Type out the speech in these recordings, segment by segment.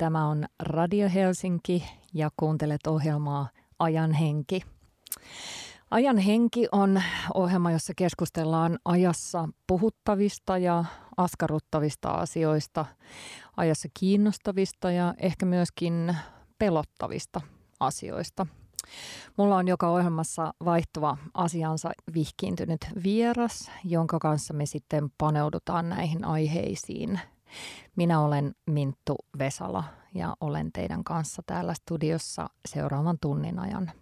Tämä on Radio Helsinki ja kuuntelet ohjelmaa Ajan henki. Ajan henki on ohjelma, jossa keskustellaan ajassa puhuttavista ja askarruttavista asioista, ajassa kiinnostavista ja ehkä myöskin pelottavista asioista. Mulla on joka ohjelmassa vaihtuva asiansa vihkiintynyt vieras, jonka kanssa me sitten paneudutaan näihin aiheisiin. Minä olen Minttu Vesala ja olen teidän kanssa täällä studiossa seuraavan tunnin ajan.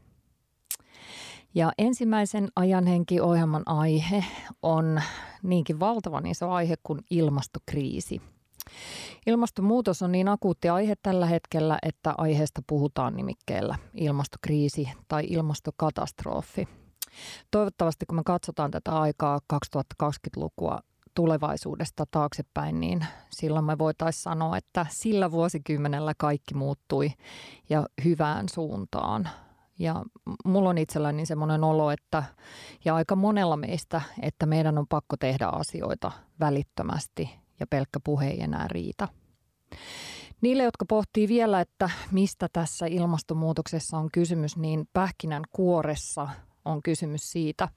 Ja ensimmäisen ajanhenki-ohjelman aihe on niinkin valtavan iso aihe kuin ilmastokriisi. Ilmastonmuutos on niin akuutti aihe tällä hetkellä, että aiheesta puhutaan nimikkeellä ilmastokriisi tai ilmastokatastrofi. Toivottavasti kun me katsotaan tätä aikaa 2020-lukua tulevaisuudesta taaksepäin, niin silloin me voitaisiin sanoa, että sillä vuosikymmenellä kaikki muuttui ja hyvään suuntaan. Ja mulla on itselläni semmoinen olo, että ja aika monella meistä, että meidän on pakko tehdä asioita välittömästi ja pelkkä puhe ei enää riitä. Niille, jotka pohtii vielä, että mistä tässä ilmastonmuutoksessa on kysymys, niin pähkinän kuoressa on kysymys siitä,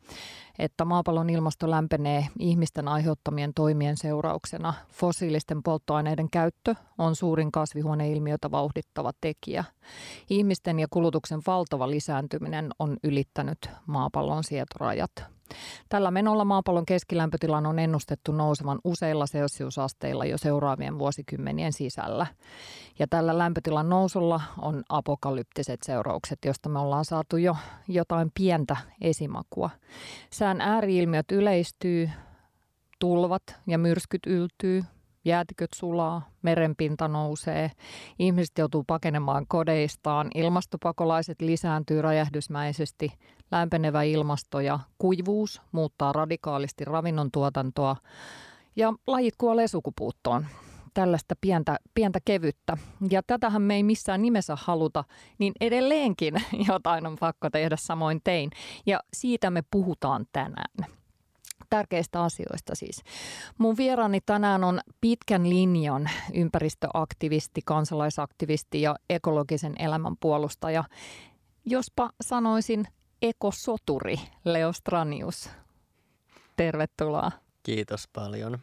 että maapallon ilmasto lämpenee ihmisten aiheuttamien toimien seurauksena. Fossiilisten polttoaineiden käyttö on suurin kasvihuoneilmiötä vauhdittava tekijä. Ihmisten ja kulutuksen valtava lisääntyminen on ylittänyt maapallon sietorajat. Tällä menolla maapallon keskilämpötilan on ennustettu nousevan useilla celsiusasteilla jo seuraavien vuosikymmenien sisällä. Ja tällä lämpötilan nousulla on apokalyptiset seuraukset, joista me ollaan saatu jo jotain pientä esimakua. Sään ääriilmiöt yleistyy, tulvat ja myrskyt yltyy, jäätiköt sulaa, merenpinta nousee, ihmiset joutuu pakenemaan kodeistaan, ilmastopakolaiset lisääntyy räjähdysmäisesti, lämpenevä ilmasto ja kuivuus muuttaa radikaalisti ravinnon tuotantoa ja lajit kuolee sukupuuttoon. Tällaista pientä, pientä kevyttä. Ja tätähän me ei missään nimessä haluta, niin edelleenkin jotain on pakko tehdä samoin tein. Ja siitä me puhutaan tänään tärkeistä asioista siis. Mun vieraani tänään on pitkän linjan ympäristöaktivisti, kansalaisaktivisti ja ekologisen elämän puolustaja. Jospa sanoisin ekosoturi Leo Stranius. Tervetuloa. Kiitos paljon.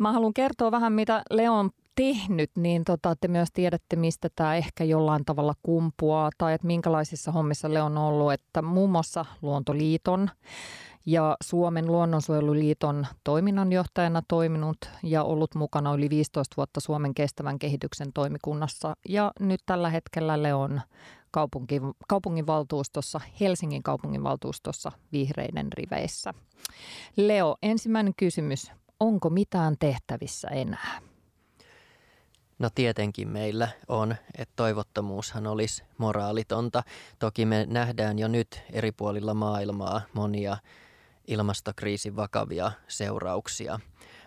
Mä haluan kertoa vähän, mitä Leo on tehnyt, niin tota, te myös tiedätte, mistä tämä ehkä jollain tavalla kumpuaa tai että minkälaisissa hommissa Leo on ollut. Että muun muassa Luontoliiton ja Suomen luonnonsuojeluliiton toiminnanjohtajana toiminut ja ollut mukana yli 15 vuotta Suomen kestävän kehityksen toimikunnassa ja nyt tällä hetkellä on kaupunki, kaupunginvaltuustossa, Helsingin kaupunginvaltuustossa vihreiden riveissä. Leo, ensimmäinen kysymys. Onko mitään tehtävissä enää? No tietenkin meillä on, että toivottomuushan olisi moraalitonta. Toki me nähdään jo nyt eri puolilla maailmaa monia ilmastokriisin vakavia seurauksia,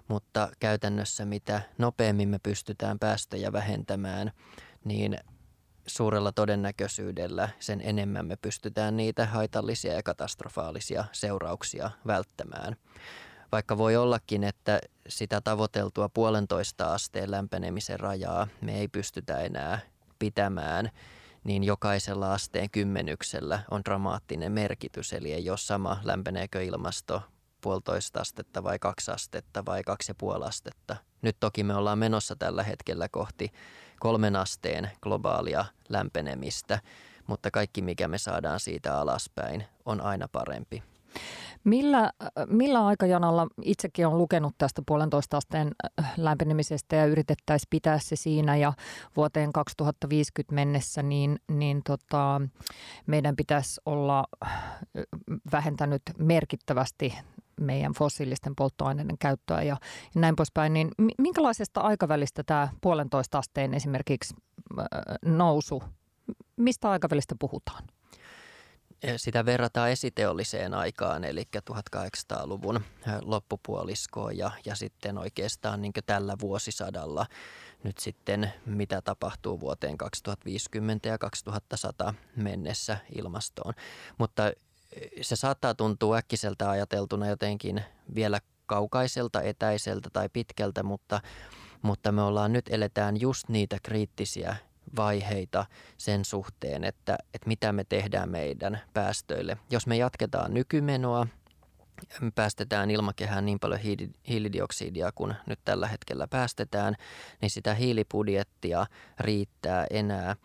mutta käytännössä mitä nopeammin me pystytään päästöjä vähentämään, niin suurella todennäköisyydellä sen enemmän me pystytään niitä haitallisia ja katastrofaalisia seurauksia välttämään. Vaikka voi ollakin, että sitä tavoiteltua puolentoista asteen lämpenemisen rajaa me ei pystytä enää pitämään – niin jokaisella asteen kymmenyksellä on dramaattinen merkitys. Eli ei ole sama lämpeneekö ilmasto puolitoista astetta vai kaksi astetta vai kaksi ja puoli astetta. Nyt toki me ollaan menossa tällä hetkellä kohti kolmen asteen globaalia lämpenemistä, mutta kaikki mikä me saadaan siitä alaspäin on aina parempi. Millä, millä aikajanalla itsekin on lukenut tästä puolentoista asteen äh, lämpenemisestä ja yritettäisiin pitää se siinä ja vuoteen 2050 mennessä, niin, niin tota, meidän pitäisi olla äh, vähentänyt merkittävästi meidän fossiilisten polttoaineiden käyttöä ja, näin poispäin, niin minkälaisesta aikavälistä tämä puolentoista asteen esimerkiksi äh, nousu, mistä aikavälistä puhutaan? Sitä verrataan esiteolliseen aikaan, eli 1800-luvun loppupuoliskoon ja, ja sitten oikeastaan niin tällä vuosisadalla nyt sitten mitä tapahtuu vuoteen 2050 ja 2100 mennessä ilmastoon. Mutta se saattaa tuntua äkkiseltä ajateltuna jotenkin vielä kaukaiselta, etäiseltä tai pitkältä, mutta mutta me ollaan nyt eletään just niitä kriittisiä vaiheita sen suhteen, että, että mitä me tehdään meidän päästöille. Jos me jatketaan nykymenoa, me päästetään ilmakehään niin paljon hiilidioksidia kuin nyt tällä hetkellä päästetään, niin sitä hiilibudjettia riittää enää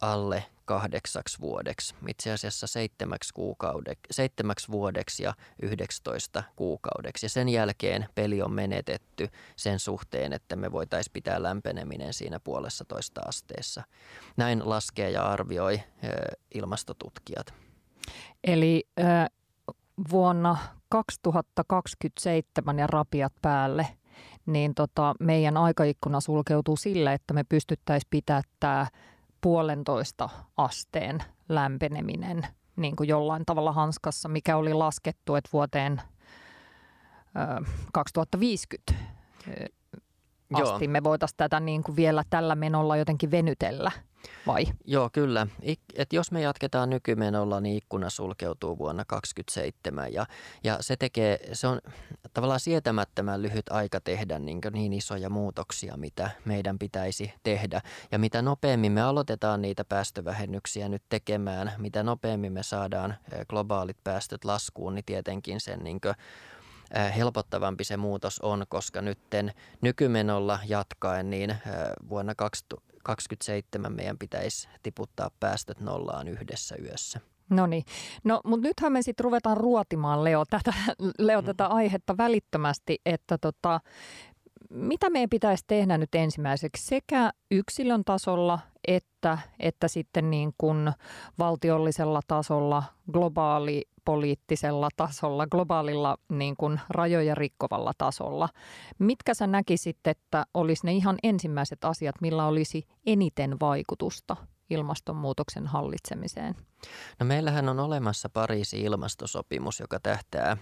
alle kahdeksaksi vuodeksi, itse asiassa seitsemäksi, kuukaude, seitsemäksi vuodeksi ja 19 kuukaudeksi. Ja sen jälkeen peli on menetetty sen suhteen, että me voitaisiin pitää lämpeneminen siinä puolessa toista asteessa. Näin laskee ja arvioi ilmastotutkijat. Eli äh, vuonna 2027 ja rapiat päälle – niin tota, meidän aikaikkuna sulkeutuu sille, että me pystyttäisiin pitämään tämä puolentoista asteen lämpeneminen niin kuin jollain tavalla hanskassa, mikä oli laskettu, että vuoteen ö, 2050 asti Joo. me voitaisiin tätä niin kuin vielä tällä menolla jotenkin venytellä – vai? Joo, kyllä. Et jos me jatketaan nykymenolla, niin ikkuna sulkeutuu vuonna 2027 ja, ja se tekee, se on tavallaan sietämättömän lyhyt aika tehdä niin, niin isoja muutoksia, mitä meidän pitäisi tehdä. Ja mitä nopeammin me aloitetaan niitä päästövähennyksiä nyt tekemään, mitä nopeammin me saadaan globaalit päästöt laskuun, niin tietenkin sen niin kuin, helpottavampi se muutos on, koska nytten nykymenolla jatkaen niin vuonna 2027 meidän pitäisi tiputtaa päästöt nollaan yhdessä yössä. No niin. No, mutta nythän me sitten ruvetaan ruotimaan, Leo, tätä, Leo, mm. tätä aihetta välittömästi, että tota, mitä meidän pitäisi tehdä nyt ensimmäiseksi sekä yksilön tasolla että, että sitten niin kuin valtiollisella tasolla, globaali poliittisella tasolla, globaalilla niin kuin rajoja rikkovalla tasolla. Mitkä sä näkisit, että olisi ne ihan ensimmäiset asiat, millä olisi eniten vaikutusta ilmastonmuutoksen hallitsemiseen? No meillähän on olemassa Pariisin ilmastosopimus, joka tähtää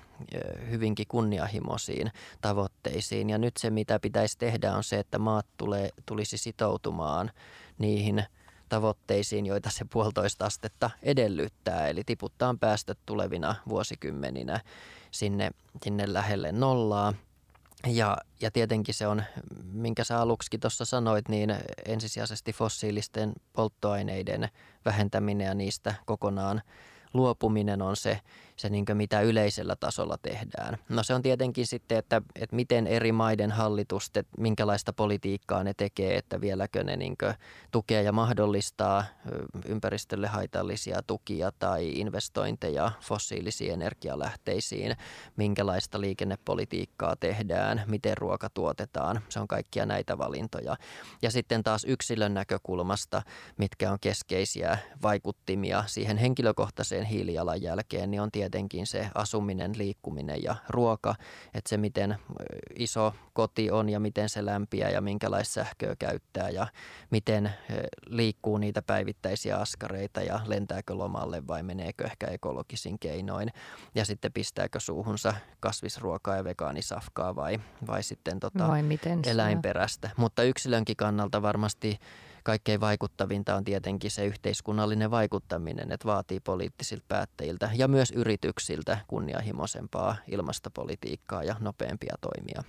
hyvinkin kunnianhimoisiin tavoitteisiin. Ja nyt se, mitä pitäisi tehdä, on se, että maat tulee, tulisi sitoutumaan niihin – tavoitteisiin, joita se puolitoista astetta edellyttää. Eli tiputtaa päästöt tulevina vuosikymmeninä sinne, sinne lähelle nollaa. Ja, ja tietenkin se on, minkä sä aluksi tuossa sanoit, niin ensisijaisesti fossiilisten polttoaineiden vähentäminen ja niistä kokonaan luopuminen on se, se niin mitä yleisellä tasolla tehdään. No se on tietenkin sitten, että, että miten eri maiden hallitusten, minkälaista politiikkaa ne tekee, että vieläkö ne niin tukee ja mahdollistaa ympäristölle haitallisia tukia tai investointeja fossiilisiin energialähteisiin, minkälaista liikennepolitiikkaa tehdään, miten ruoka tuotetaan. Se on kaikkia näitä valintoja. Ja sitten taas yksilön näkökulmasta, mitkä on keskeisiä vaikuttimia siihen henkilökohtaiseen hiilijalanjälkeen, niin on tietenkin tietenkin se asuminen, liikkuminen ja ruoka, että se miten iso koti on ja miten se lämpiää ja minkälaista sähköä käyttää ja miten liikkuu niitä päivittäisiä askareita ja lentääkö lomalle vai meneekö ehkä ekologisin keinoin ja sitten pistääkö suuhunsa kasvisruokaa ja vegaanisafkaa vai, vai sitten tota vai miten eläinperäistä. Mutta yksilönkin kannalta varmasti kaikkein vaikuttavinta on tietenkin se yhteiskunnallinen vaikuttaminen, että vaatii poliittisilta päättäjiltä ja myös yrityksiltä kunnianhimoisempaa ilmastopolitiikkaa ja nopeampia toimia.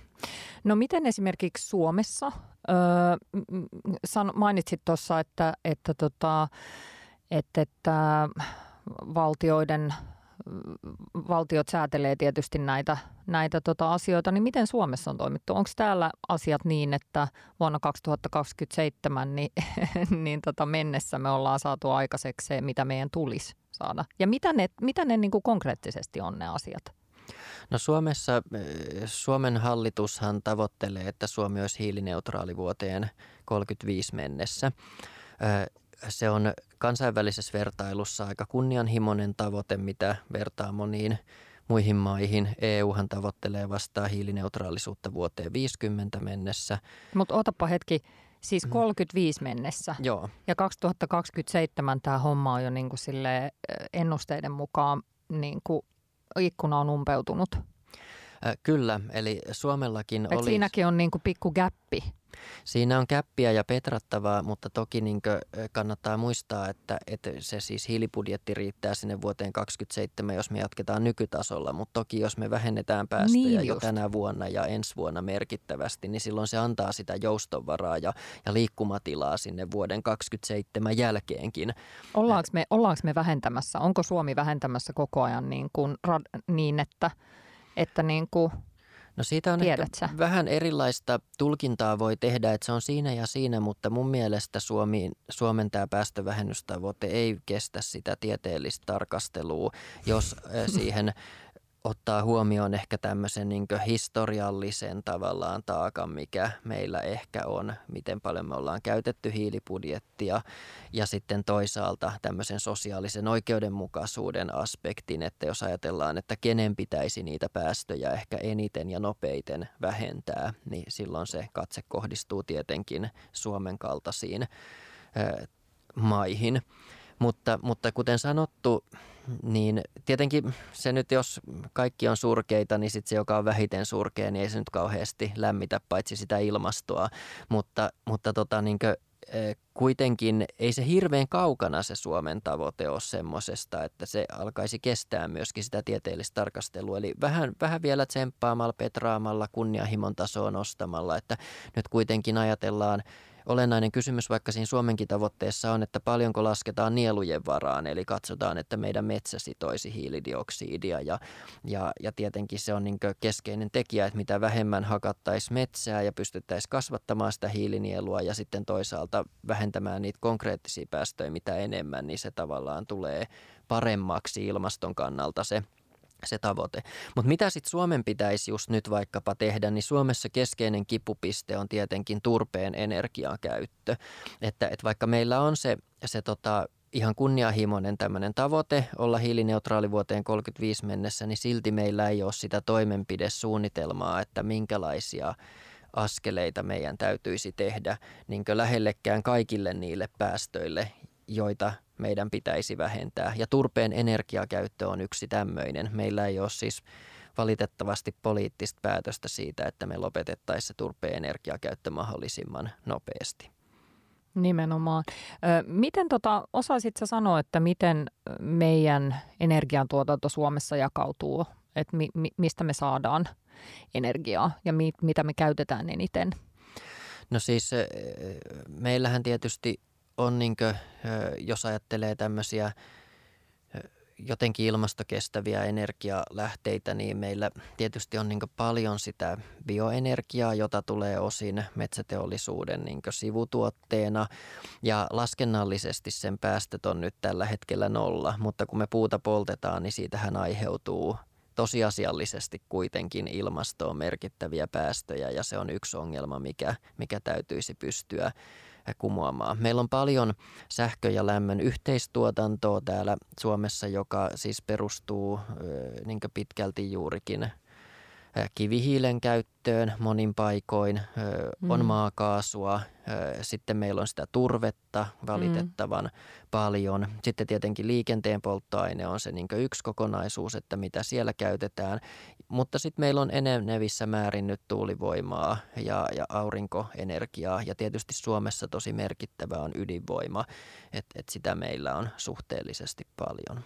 No miten esimerkiksi Suomessa, öö, mainitsit tuossa, että, että, tota, että, että valtioiden valtiot säätelee tietysti näitä, näitä tota asioita, niin miten Suomessa on toimittu? Onko täällä asiat niin, että vuonna 2027 niin, niin tota mennessä me ollaan saatu aikaiseksi se, mitä meidän tulisi saada? Ja mitä ne, mitä ne niin kuin konkreettisesti on ne asiat? No Suomessa, Suomen hallitushan tavoittelee, että Suomi olisi hiilineutraali vuoteen 35 mennessä se on kansainvälisessä vertailussa aika kunnianhimoinen tavoite, mitä vertaa moniin muihin maihin. EUhan tavoittelee vastaa hiilineutraalisuutta vuoteen 50 mennessä. Mutta otapa hetki, siis 35 mm. mennessä. Joo. Ja 2027 tämä homma on jo niin kuin ennusteiden mukaan niin kuin ikkuna on umpeutunut. Kyllä, eli Suomellakin Et oli... Siinäkin on niin kuin pikku gäppi. Siinä on käppiä ja petrattavaa, mutta toki niin kannattaa muistaa, että, että se siis hiilibudjetti riittää sinne vuoteen 2027, jos me jatketaan nykytasolla. Mutta toki jos me vähennetään päästöjä niin jo tänä vuonna ja ensi vuonna merkittävästi, niin silloin se antaa sitä joustonvaraa ja, ja liikkumatilaa sinne vuoden 2027 jälkeenkin. Ollaanko me, ollaanko me vähentämässä, onko Suomi vähentämässä koko ajan niin, kuin, niin että, että niin kuin – No siitä on ehkä vähän erilaista tulkintaa voi tehdä, että se on siinä ja siinä, mutta mun mielestä Suomi, Suomen tämä päästövähennystavoite ei kestä sitä tieteellistä tarkastelua, jos siihen ottaa huomioon ehkä tämmöisen niin historiallisen tavallaan taakan, mikä meillä ehkä on, miten paljon me ollaan käytetty hiilibudjettia ja sitten toisaalta tämmöisen sosiaalisen oikeudenmukaisuuden aspektin, että jos ajatellaan, että kenen pitäisi niitä päästöjä ehkä eniten ja nopeiten vähentää, niin silloin se katse kohdistuu tietenkin Suomen kaltaisiin maihin. Mutta, mutta kuten sanottu, niin tietenkin se nyt, jos kaikki on surkeita, niin sitten se, joka on vähiten surkea, niin ei se nyt kauheasti lämmitä paitsi sitä ilmastoa. Mutta, mutta tota, niin kuin, e, kuitenkin ei se hirveän kaukana se Suomen tavoite ole semmoisesta, että se alkaisi kestää myöskin sitä tieteellistä tarkastelua. Eli vähän, vähän vielä tsemppaamalla, petraamalla, kunnianhimon tasoa nostamalla, että nyt kuitenkin ajatellaan – olennainen kysymys vaikka siinä Suomenkin tavoitteessa on, että paljonko lasketaan nielujen varaan, eli katsotaan, että meidän metsä sitoisi hiilidioksidia. Ja, ja, ja tietenkin se on niin keskeinen tekijä, että mitä vähemmän hakattaisiin metsää ja pystyttäisiin kasvattamaan sitä hiilinielua ja sitten toisaalta vähentämään niitä konkreettisia päästöjä mitä enemmän, niin se tavallaan tulee paremmaksi ilmaston kannalta se – se tavoite. Mutta mitä sitten Suomen pitäisi just nyt vaikkapa tehdä, niin Suomessa keskeinen kipupiste on tietenkin turpeen energiakäyttö. Että, että vaikka meillä on se, se tota, ihan kunnianhimoinen tämmöinen tavoite olla hiilineutraali vuoteen 35 mennessä, niin silti meillä ei ole sitä toimenpidesuunnitelmaa, että minkälaisia askeleita meidän täytyisi tehdä niin lähellekään kaikille niille päästöille, joita meidän pitäisi vähentää. Ja turpeen energiakäyttö on yksi tämmöinen. Meillä ei ole siis valitettavasti poliittista päätöstä siitä, että me lopetettaisiin se turpeen energiakäyttö mahdollisimman nopeasti. Nimenomaan. Miten tota, osaisit sanoa, että miten meidän energiantuotanto Suomessa jakautuu, että mi, mi, mistä me saadaan energiaa ja mi, mitä me käytetään eniten? No siis meillähän tietysti on, niin kuin, jos ajattelee tämmöisiä jotenkin ilmastokestäviä energialähteitä, niin meillä tietysti on niin paljon sitä bioenergiaa, jota tulee osin metsäteollisuuden niin sivutuotteena. Ja laskennallisesti sen päästöt on nyt tällä hetkellä nolla, mutta kun me puuta poltetaan, niin siitähän aiheutuu tosiasiallisesti kuitenkin ilmastoon merkittäviä päästöjä ja se on yksi ongelma, mikä, mikä täytyisi pystyä kumoamaan. Meillä on paljon sähkö- ja lämmön yhteistuotantoa täällä Suomessa, joka siis perustuu niin pitkälti juurikin kivihiilen käyttöön monin paikoin, on mm. maakaasua, sitten meillä on sitä turvetta valitettavan mm. paljon. Sitten tietenkin liikenteen polttoaine on se niin yksi kokonaisuus, että mitä siellä käytetään. Mutta sitten meillä on enenevissä määrin nyt tuulivoimaa ja, ja aurinkoenergiaa ja tietysti Suomessa tosi merkittävä on ydinvoima, että et sitä meillä on suhteellisesti paljon.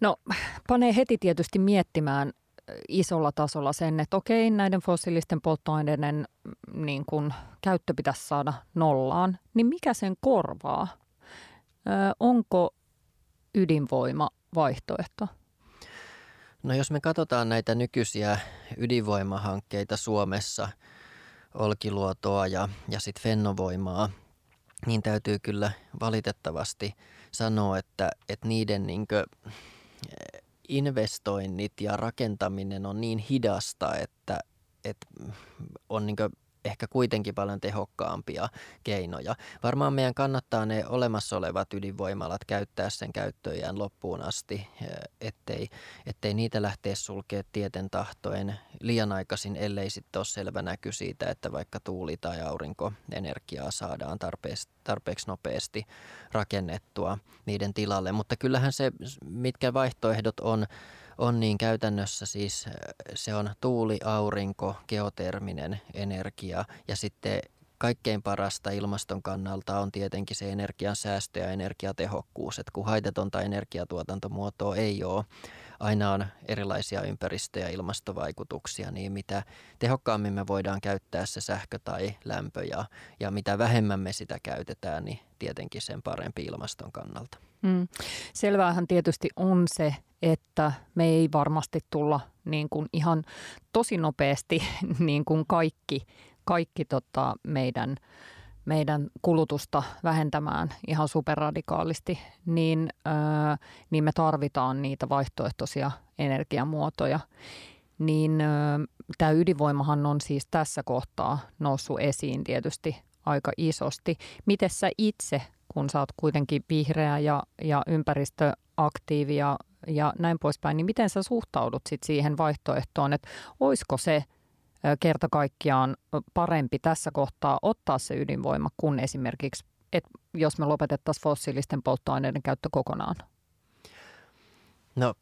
No panee heti tietysti miettimään isolla tasolla sen, että okei, näiden fossiilisten polttoaineiden mm, niin kun, käyttö pitäisi saada nollaan, niin mikä sen korvaa? Ö, onko ydinvoima vaihtoehto? No jos me katsotaan näitä nykyisiä ydinvoimahankkeita Suomessa, Olkiluotoa ja, ja sitten Fennovoimaa, niin täytyy kyllä valitettavasti sanoa, että, että niiden niinkö, investoinnit ja rakentaminen on niin hidasta, että, että on niin ehkä kuitenkin paljon tehokkaampia keinoja. Varmaan meidän kannattaa ne olemassa olevat ydinvoimalat käyttää sen käyttöjään loppuun asti, ettei, ettei niitä lähteä sulkea tieten tahtoen liian aikaisin, ellei sitten ole selvä näky siitä, että vaikka tuuli- tai aurinkoenergiaa saadaan tarpeeksi, tarpeeksi nopeasti rakennettua niiden tilalle. Mutta kyllähän se, mitkä vaihtoehdot on, on, niin käytännössä siis se on tuuli, aurinko, geoterminen energia ja sitten kaikkein parasta ilmaston kannalta on tietenkin se energian säästö ja energiatehokkuus. että kun haitetonta energiatuotantomuotoa ei ole, aina on erilaisia ympäristö- ja ilmastovaikutuksia, niin mitä tehokkaammin me voidaan käyttää se sähkö tai lämpö ja, ja mitä vähemmän me sitä käytetään, niin tietenkin sen parempi ilmaston kannalta. Mm. Selväähän tietysti on se, että me ei varmasti tulla niin kuin ihan tosi nopeasti niin kuin kaikki, kaikki tota meidän meidän kulutusta vähentämään ihan superradikaalisti, niin, ää, niin me tarvitaan niitä vaihtoehtoisia energiamuotoja. Niin tämä ydinvoimahan on siis tässä kohtaa noussut esiin tietysti aika isosti. Miten sä itse, kun sä oot kuitenkin vihreä ja, ja ympäristöaktiivi ja, ja näin poispäin, niin miten sä suhtaudut sit siihen vaihtoehtoon, että olisiko se – kerta kaikkiaan parempi tässä kohtaa ottaa se ydinvoima kuin esimerkiksi, että jos me lopetettaisiin fossiilisten polttoaineiden käyttö kokonaan? No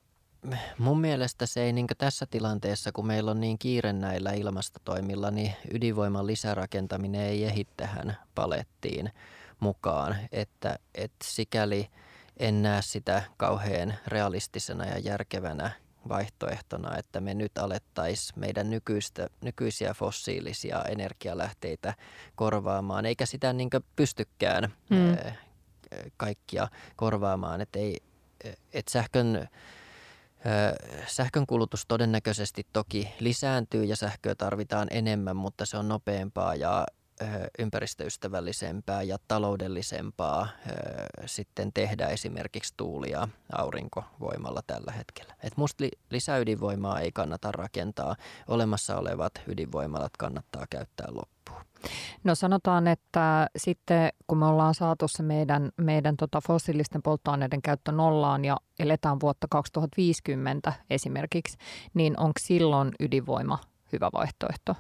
mun mielestä se ei niin tässä tilanteessa, kun meillä on niin kiire näillä ilmastotoimilla, niin ydinvoiman lisärakentaminen ei ehdi tähän palettiin mukaan. Että, että sikäli en näe sitä kauhean realistisena ja järkevänä vaihtoehtona, että me nyt alettaisiin meidän nykyistä, nykyisiä fossiilisia energialähteitä korvaamaan, eikä sitä niin pystykään mm. kaikkia korvaamaan. Että ei, et sähkön, sähkön kulutus todennäköisesti toki lisääntyy ja sähköä tarvitaan enemmän, mutta se on nopeampaa ja ympäristöystävällisempää ja taloudellisempaa sitten tehdä esimerkiksi tuuli- ja aurinkovoimalla tällä hetkellä. Et musta li- lisäydinvoimaa ei kannata rakentaa. Olemassa olevat ydinvoimalat kannattaa käyttää loppuun. No sanotaan, että sitten kun me ollaan saatu se meidän, meidän tota fossiilisten polttoaineiden käyttö nollaan ja eletään vuotta 2050 esimerkiksi, niin onko silloin ydinvoima hyvä vaihtoehto?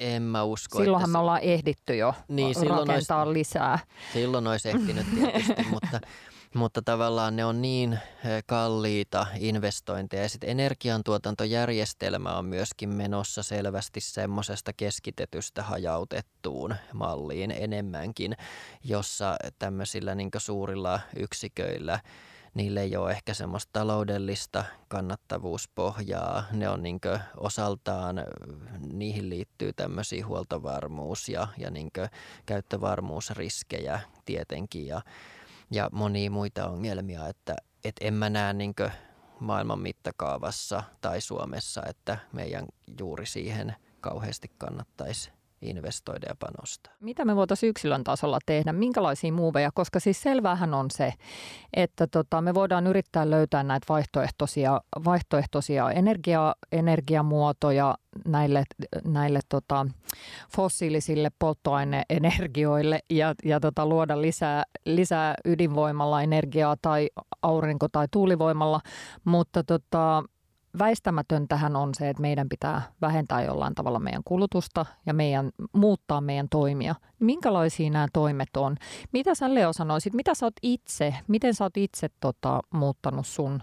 En mä usko. Silloinhan me ollaan ehditty jo niin, rakentaa olisi, lisää. Silloin olisi ehtinyt tietysti, mutta, mutta tavallaan ne on niin eh, kalliita investointeja. Ja sitten energiantuotantojärjestelmä on myöskin menossa selvästi semmoisesta keskitetystä hajautettuun malliin enemmänkin, jossa tämmöisillä niin suurilla yksiköillä – niille ei ole ehkä semmoista taloudellista kannattavuuspohjaa. Ne on niin osaltaan, niihin liittyy tämmöisiä huoltovarmuus- ja, ja niin käyttövarmuusriskejä tietenkin ja, ja monia muita ongelmia, että et en mä näe niin maailman mittakaavassa tai Suomessa, että meidän juuri siihen kauheasti kannattaisi investoida ja panostaa. Mitä me voitaisiin yksilön tasolla tehdä? Minkälaisia muuveja? Koska siis selvähän on se, että tota, me voidaan yrittää löytää näitä vaihtoehtoisia, vaihtoehtoisia energia, energiamuotoja näille, näille tota, fossiilisille polttoaineenergioille ja, ja tota, luoda lisää, lisää ydinvoimalla energiaa tai aurinko- tai tuulivoimalla, mutta tota, väistämätöntähän on se, että meidän pitää vähentää jollain tavalla meidän kulutusta ja meidän, muuttaa meidän toimia. Minkälaisia nämä toimet on? Mitä sä Leo sanoisit, mitä sä oot itse, miten sä oot itse tota, muuttanut sun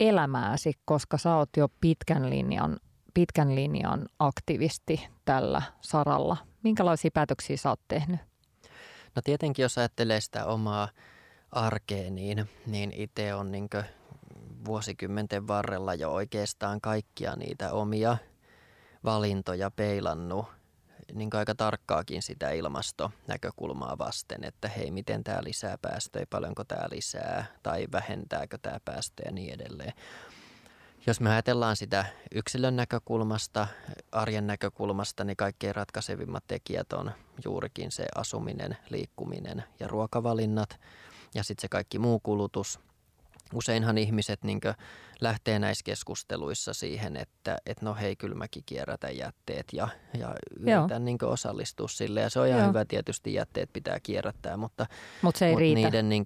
elämääsi, koska sä oot jo pitkän linjan, pitkän linjan aktivisti tällä saralla. Minkälaisia päätöksiä sä oot tehnyt? No tietenkin, jos ajattelee sitä omaa arkea, niin, niin itse on niin vuosikymmenten varrella jo oikeastaan kaikkia niitä omia valintoja peilannut niin aika tarkkaakin sitä ilmastonäkökulmaa vasten, että hei, miten tämä lisää päästöjä, paljonko tämä lisää tai vähentääkö tämä päästöjä ja niin edelleen. Jos me ajatellaan sitä yksilön näkökulmasta, arjen näkökulmasta, niin kaikkein ratkaisevimmat tekijät on juurikin se asuminen, liikkuminen ja ruokavalinnat ja sitten se kaikki muu kulutus – useinhan ihmiset niin lähtee näissä keskusteluissa siihen, että et no hei, kyllä mäkin kierrätän jätteet ja, ja yritän niin osallistua sille. Ja se on ihan Joo. hyvä tietysti, jätteet pitää kierrättää, mutta, Mut se ei mutta niiden niin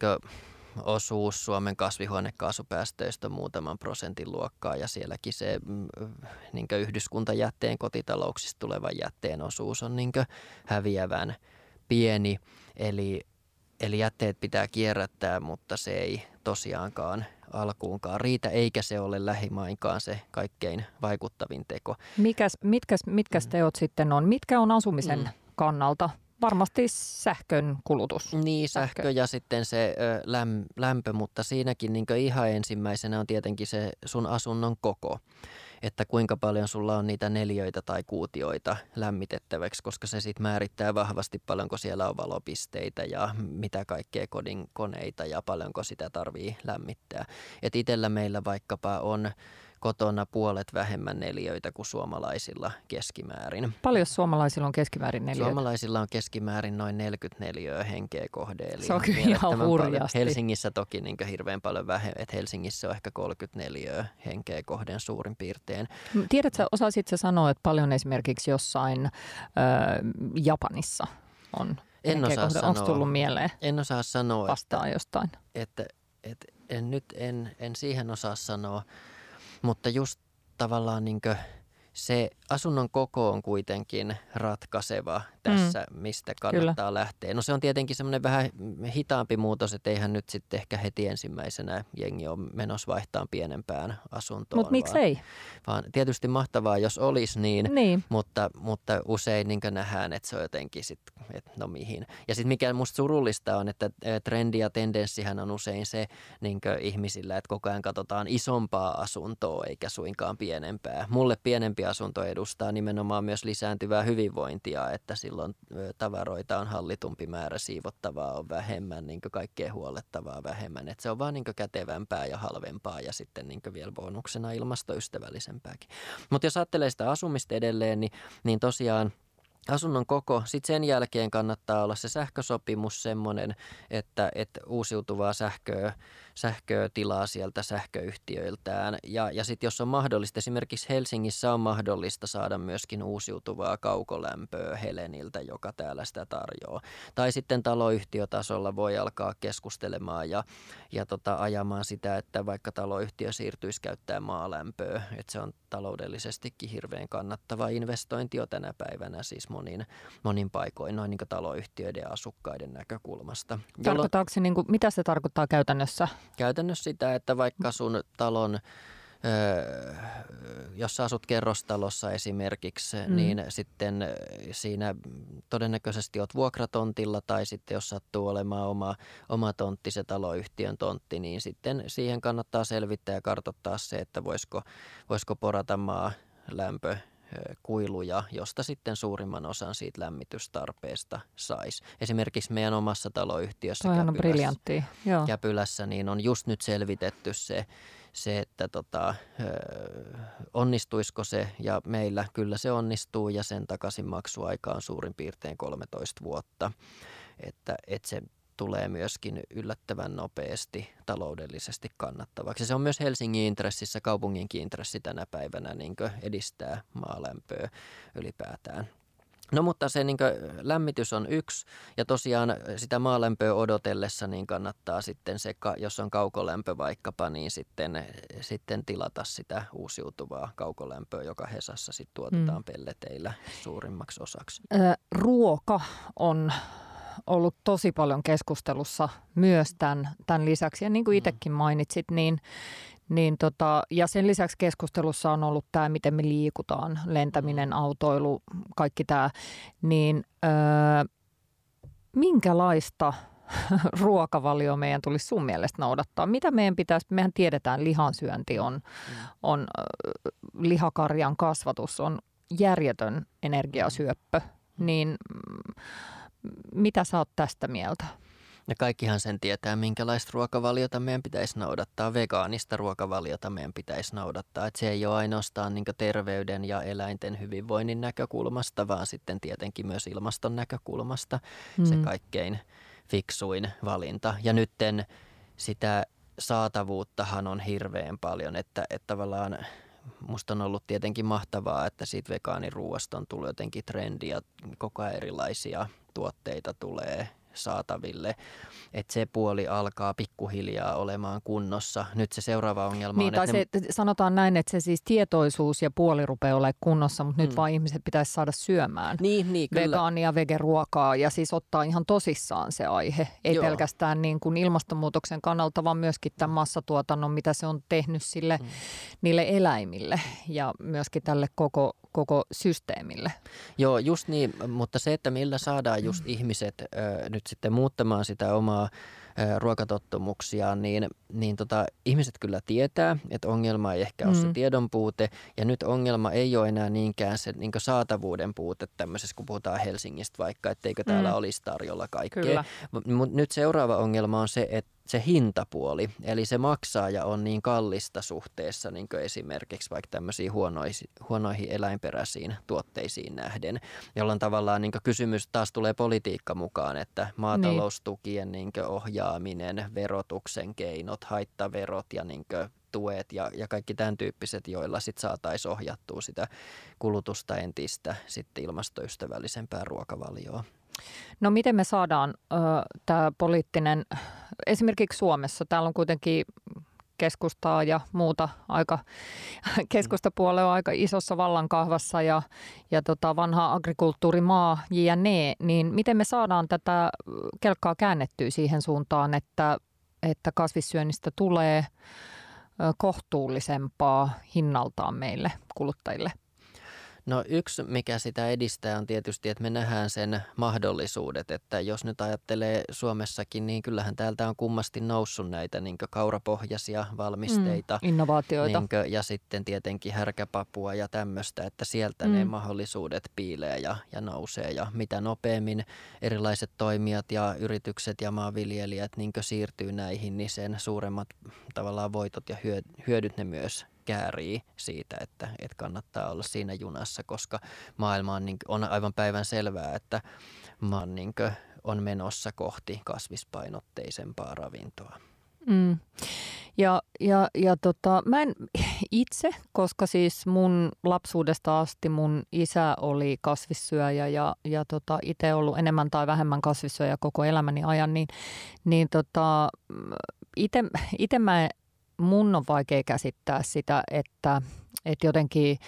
osuus Suomen kasvihuonekaasupäästöistä on muutaman prosentin luokkaa ja sielläkin se niin yhdyskuntajätteen kotitalouksista tulevan jätteen osuus on niin häviävän pieni. Eli Eli jätteet pitää kierrättää, mutta se ei tosiaankaan alkuunkaan riitä, eikä se ole lähimainkaan se kaikkein vaikuttavin teko. Mikäs, mitkäs, mitkäs mm. teot sitten on? Mitkä on asumisen mm. kannalta varmasti sähkön kulutus. Niin, sähkö, sähkö ja sitten se ö, läm, lämpö, mutta siinäkin niin ihan ensimmäisenä on tietenkin se sun asunnon koko että kuinka paljon sulla on niitä neljöitä tai kuutioita lämmitettäväksi, koska se sitten määrittää vahvasti paljonko siellä on valopisteitä ja mitä kaikkea kodin koneita ja paljonko sitä tarvii lämmittää. Et itsellä meillä vaikkapa on kotona puolet vähemmän neliöitä kuin suomalaisilla keskimäärin. Paljon suomalaisilla on keskimäärin neliöitä? Suomalaisilla on keskimäärin noin 44 henkeä kohde. Eli Se on kyllä ihan hurjasti. Helsingissä toki niin hirveän paljon vähemmän, että Helsingissä on ehkä 34 henkeä kohden suurin piirtein. Tiedätkö, osaisit sanoa, että paljon esimerkiksi jossain äh, Japanissa on en osaa kohde. sanoa. Onko tullut mieleen? En osaa sanoa. Vastaa että, jostain. Että, että en, nyt en, en siihen osaa sanoa. Mutta just tavallaan niin se asunnon koko on kuitenkin ratkaiseva tässä, mm. mistä kannattaa Kyllä. lähteä. No se on tietenkin semmoinen vähän hitaampi muutos, että eihän nyt sitten ehkä heti ensimmäisenä jengi ole menossa vaihtaa pienempään asuntoon. Mutta miksei? Vaan tietysti mahtavaa, jos olisi niin, niin. Mutta, mutta usein niin nähdään, että se on jotenkin sitten, että no mihin. Ja sitten mikä musta surullista on, että trendi ja tendenssihän on usein se niin ihmisillä, että koko ajan katsotaan isompaa asuntoa eikä suinkaan pienempää. Mulle pienempi asunto edustaa nimenomaan myös lisääntyvää hyvinvointia, että silloin tavaroita on hallitumpi määrä, siivottavaa on vähemmän, niin kaikkea huolettavaa vähemmän. että se on vaan niin kätevämpää ja halvempaa ja sitten niin vielä bonuksena ilmastoystävällisempääkin. Mutta jos ajattelee sitä asumista edelleen, niin, niin tosiaan – asunnon koko. Sitten sen jälkeen kannattaa olla se sähkösopimus semmoinen, että, että uusiutuvaa sähköä, sähköä tilaa sieltä sähköyhtiöiltään. Ja, ja sitten jos on mahdollista, esimerkiksi Helsingissä on mahdollista saada myöskin uusiutuvaa kaukolämpöä Heleniltä, joka täällä sitä tarjoaa. Tai sitten taloyhtiötasolla voi alkaa keskustelemaan ja, ja tota, ajamaan sitä, että vaikka taloyhtiö siirtyisi käyttämään maalämpöä, että se on taloudellisestikin hirveän kannattava investointi jo tänä päivänä siis monin, monin paikoin noin niin taloyhtiöiden ja asukkaiden näkökulmasta. Tarkoittaako se, niin kuin, mitä se tarkoittaa käytännössä? Käytännössä sitä, että vaikka sun talon Öö, jos sä asut kerrostalossa esimerkiksi, mm. niin sitten siinä todennäköisesti oot vuokratontilla tai sitten jos sattuu olemaan oma, oma tontti, se taloyhtiön tontti, niin sitten siihen kannattaa selvittää ja kartoittaa se, että voisiko, voisiko porata maa lämpö kuiluja, josta sitten suurimman osan siitä lämmitystarpeesta saisi. Esimerkiksi meidän omassa taloyhtiössä Käpylässä, Käpylässä niin on just nyt selvitetty se, se, että tota, onnistuisiko se ja meillä kyllä se onnistuu ja sen takaisinmaksuaika on suurin piirtein 13 vuotta. Että, että se tulee myöskin yllättävän nopeasti taloudellisesti kannattavaksi. Se on myös Helsingin intressissä, kaupunginkin intressi tänä päivänä niin edistää maalämpöä ylipäätään. No mutta se niin lämmitys on yksi ja tosiaan sitä maalämpöä odotellessa niin kannattaa sitten se, jos on kaukolämpö vaikkapa, niin sitten, sitten tilata sitä uusiutuvaa kaukolämpöä, joka Hesassa sitten tuotetaan mm. pelleteillä suurimmaksi osaksi. ruoka on ollut tosi paljon keskustelussa myös tämän, tämän lisäksi. Ja niin kuin mm. itsekin mainitsit, niin, niin tota, ja sen lisäksi keskustelussa on ollut tämä, miten me liikutaan, lentäminen, mm. autoilu, kaikki tämä. Niin öö, minkälaista ruokavalio meidän tulisi sun mielestä noudattaa? Mitä meidän pitäisi, mehän tiedetään, lihansyönti on, mm. on lihakarjan kasvatus on järjetön energiasyöppö, niin mitä sä oot tästä mieltä? Ja kaikkihan sen tietää, minkälaista ruokavaliota meidän pitäisi noudattaa, vegaanista ruokavaliota meidän pitäisi noudattaa. Että se ei ole ainoastaan niin terveyden ja eläinten hyvinvoinnin näkökulmasta, vaan sitten tietenkin myös ilmaston näkökulmasta mm. se kaikkein fiksuin valinta. Ja nytten sitä saatavuuttahan on hirveän paljon, että, että tavallaan musta on ollut tietenkin mahtavaa, että siitä vegaaniruuasta on tullut jotenkin trendi ja koko ajan erilaisia tuotteita tulee saataville. Että se puoli alkaa pikkuhiljaa olemaan kunnossa. Nyt se seuraava ongelma niin, on, tai että se, ne... sanotaan näin, että se siis tietoisuus ja puoli rupeaa olemaan kunnossa, mutta mm. nyt vaan ihmiset pitäisi saada syömään niin, niin, kyllä. vegaania, vegeruokaa ja siis ottaa ihan tosissaan se aihe. Ei Joo. pelkästään niin kuin ilmastonmuutoksen kannalta, vaan myöskin tämän massatuotannon, mitä se on tehnyt sille, mm. niille eläimille ja myöskin tälle koko, koko systeemille. Joo, just niin, mutta se, että millä saadaan just mm. ihmiset ö, nyt sitten muuttamaan sitä omaa ruokatottumuksia, niin, niin tota, ihmiset kyllä tietää, että ongelma ei ehkä mm. ole se mm. tiedon puute. Ja nyt ongelma ei ole enää niinkään se niin saatavuuden puute tämmöisessä, kun puhutaan Helsingistä vaikka, etteikö täällä mm. olisi tarjolla kaikkea. Mutta nyt seuraava ongelma on se, että se hintapuoli, eli se maksaa ja on niin kallista suhteessa niin esimerkiksi vaikka tämmöisiin huonoihin, huonoihin eläinperäisiin tuotteisiin nähden, jolloin tavallaan niin kysymys taas tulee politiikka mukaan, että maataloustukien. Niin ohjaaminen, verotuksen keinot, haittaverot ja niin tuet ja, ja kaikki tämän tyyppiset, joilla sitten saataisiin ohjattua sitä kulutusta entistä sitten ilmastoystävällisempää ruokavalioa. No miten me saadaan tämä poliittinen, esimerkiksi Suomessa, täällä on kuitenkin keskustaa ja muuta aika, keskustapuolue on aika isossa vallankahvassa ja, ja tota vanha agrikulttuurimaa JNE, niin miten me saadaan tätä kelkkaa käännettyä siihen suuntaan, että, että kasvissyönnistä tulee kohtuullisempaa hinnaltaan meille kuluttajille? No yksi, mikä sitä edistää on tietysti, että me nähdään sen mahdollisuudet, että jos nyt ajattelee Suomessakin, niin kyllähän täältä on kummasti noussut näitä niin kaurapohjaisia valmisteita. Mm, innovaatioita. Niin ja sitten tietenkin härkäpapua ja tämmöistä, että sieltä mm. ne mahdollisuudet piilee ja, ja nousee. Ja mitä nopeammin erilaiset toimijat ja yritykset ja maanviljelijät niin siirtyy näihin, niin sen suuremmat tavallaan voitot ja hyödyt ne myös käärii siitä, että, että kannattaa olla siinä junassa, koska maailma on, niin, on aivan päivän selvää, että maa niin on menossa kohti kasvispainotteisempaa ravintoa. Mm. Ja, ja, ja tota, mä en itse, koska siis mun lapsuudesta asti mun isä oli kasvissyöjä ja, ja tota, itse ollut enemmän tai vähemmän kasvissyöjä koko elämäni ajan, niin, niin tota, itse mä mun on vaikea käsittää sitä, että, että jotenkin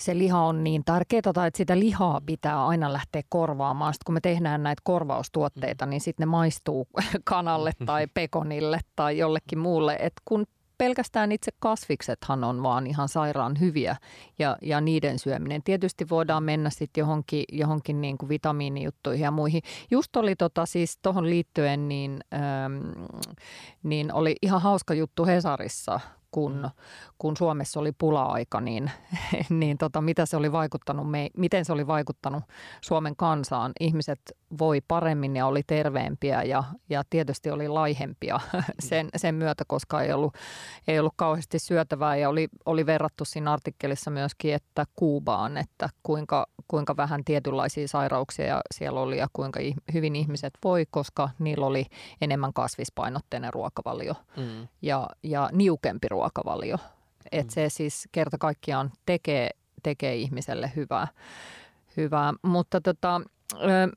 se liha on niin tärkeää tai että sitä lihaa pitää aina lähteä korvaamaan. Sitten kun me tehdään näitä korvaustuotteita, niin sitten ne maistuu kanalle tai pekonille tai jollekin muulle. Et kun pelkästään itse kasviksethan on vaan ihan sairaan hyviä ja, ja niiden syöminen. Tietysti voidaan mennä sitten johonkin, johonkin niin kuin vitamiinijuttuihin ja muihin. Just oli tota siis tuohon liittyen, niin, ähm, niin oli ihan hauska juttu Hesarissa, kun, mm. kun Suomessa oli pula-aika, niin, niin tota, mitä se oli vaikuttanut me, miten se oli vaikuttanut Suomen kansaan. Ihmiset voi paremmin ja oli terveempiä ja, ja tietysti oli laihempia sen, sen myötä, koska ei ollut, ei ollut kauheasti syötävää ja oli, oli verrattu siinä artikkelissa myöskin, että Kuubaan, että kuinka, kuinka vähän tietynlaisia sairauksia siellä oli ja kuinka hyvin ihmiset voi, koska niillä oli enemmän kasvispainotteinen ruokavalio mm. ja, ja niukempi ruokavalio. Että mm. se siis kerta kaikkiaan tekee, tekee ihmiselle hyvää. hyvää. Mutta tota,